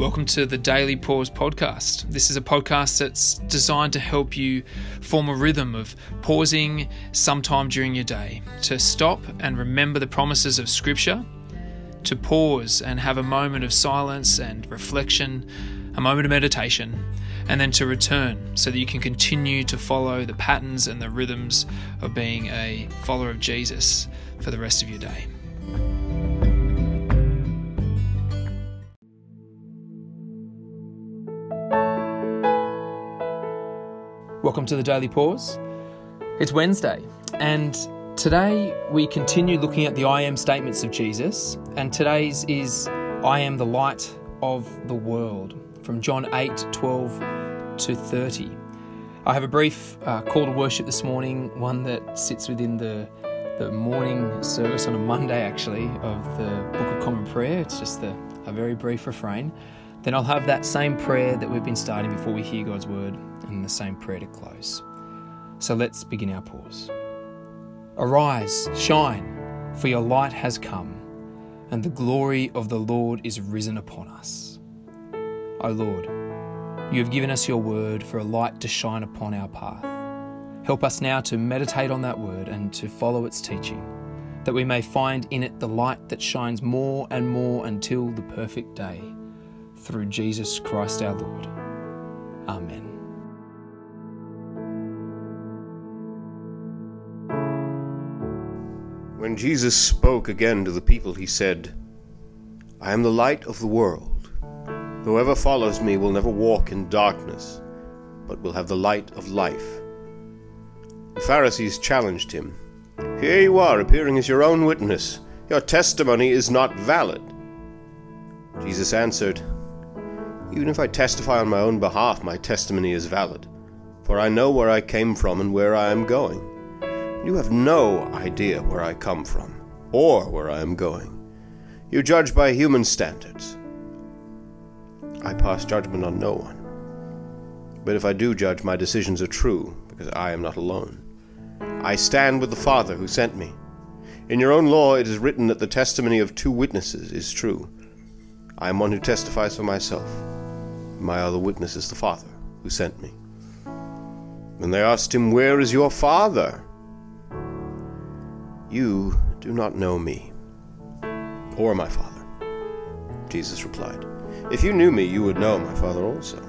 Welcome to the Daily Pause podcast. This is a podcast that's designed to help you form a rhythm of pausing sometime during your day, to stop and remember the promises of Scripture, to pause and have a moment of silence and reflection, a moment of meditation, and then to return so that you can continue to follow the patterns and the rhythms of being a follower of Jesus for the rest of your day. Welcome to the Daily Pause. It's Wednesday, and today we continue looking at the I am statements of Jesus, and today's is I am the light of the world from John 8 12 to 30. I have a brief uh, call to worship this morning, one that sits within the, the morning service on a Monday, actually, of the Book of Common Prayer. It's just a, a very brief refrain. Then I'll have that same prayer that we've been starting before we hear God's word and the same prayer to close. So let's begin our pause. Arise, shine, for your light has come, and the glory of the Lord is risen upon us. O Lord, you have given us your word for a light to shine upon our path. Help us now to meditate on that word and to follow its teaching, that we may find in it the light that shines more and more until the perfect day through Jesus Christ our Lord. Amen. When Jesus spoke again to the people, he said, I am the light of the world. Whoever follows me will never walk in darkness, but will have the light of life. The Pharisees challenged him. Here you are, appearing as your own witness. Your testimony is not valid. Jesus answered, even if I testify on my own behalf, my testimony is valid, for I know where I came from and where I am going. You have no idea where I come from, or where I am going. You judge by human standards. I pass judgment on no one. But if I do judge, my decisions are true, because I am not alone. I stand with the Father who sent me. In your own law it is written that the testimony of two witnesses is true. I am one who testifies for myself. My other witness is the Father who sent me. When they asked him, Where is your Father? You do not know me, or my Father. Jesus replied, If you knew me, you would know my Father also.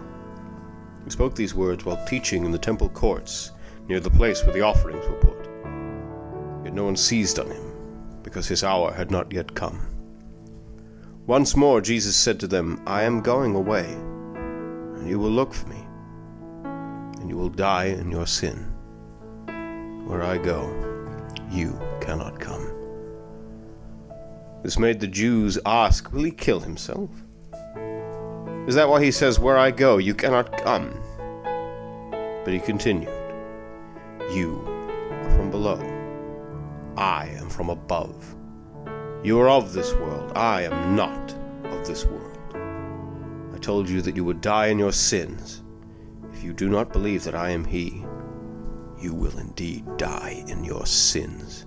He spoke these words while teaching in the temple courts near the place where the offerings were put. Yet no one seized on him, because his hour had not yet come. Once more Jesus said to them, I am going away and you will look for me, and you will die in your sin. Where I go, you cannot come. This made the Jews ask, Will he kill himself? Is that why he says, Where I go, you cannot come? But he continued, You are from below, I am from above. You are of this world, I am not of this world told you that you would die in your sins. If you do not believe that I am He, you will indeed die in your sins.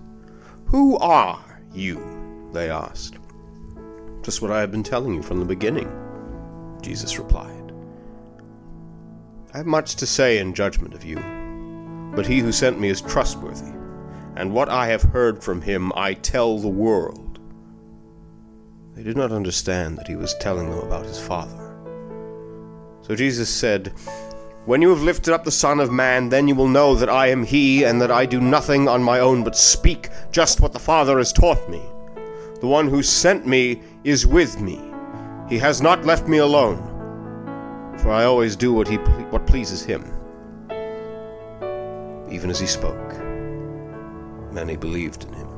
Who are you? They asked. Just what I have been telling you from the beginning, Jesus replied. I have much to say in judgment of you, but he who sent me is trustworthy, and what I have heard from him I tell the world. They did not understand that he was telling them about his Father. So Jesus said, When you have lifted up the Son of Man, then you will know that I am He, and that I do nothing on my own, but speak just what the Father has taught me. The one who sent me is with me. He has not left me alone, for I always do what, he, what pleases Him. Even as he spoke, many believed in him.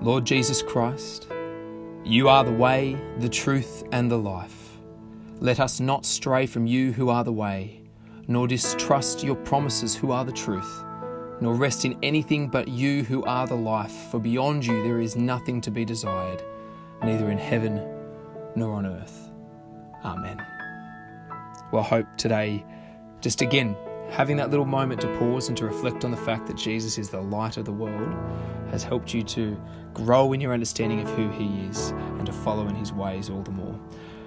Lord Jesus Christ, you are the way, the truth, and the life. Let us not stray from you who are the way, nor distrust your promises who are the truth, nor rest in anything but you who are the life, for beyond you there is nothing to be desired, neither in heaven nor on earth. Amen. Well, hope today, just again, having that little moment to pause and to reflect on the fact that Jesus is the light of the world has helped you to grow in your understanding of who He is and to follow in His ways all the more.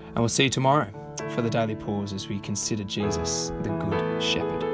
And we'll see you tomorrow for the daily pause as we consider Jesus, the Good Shepherd.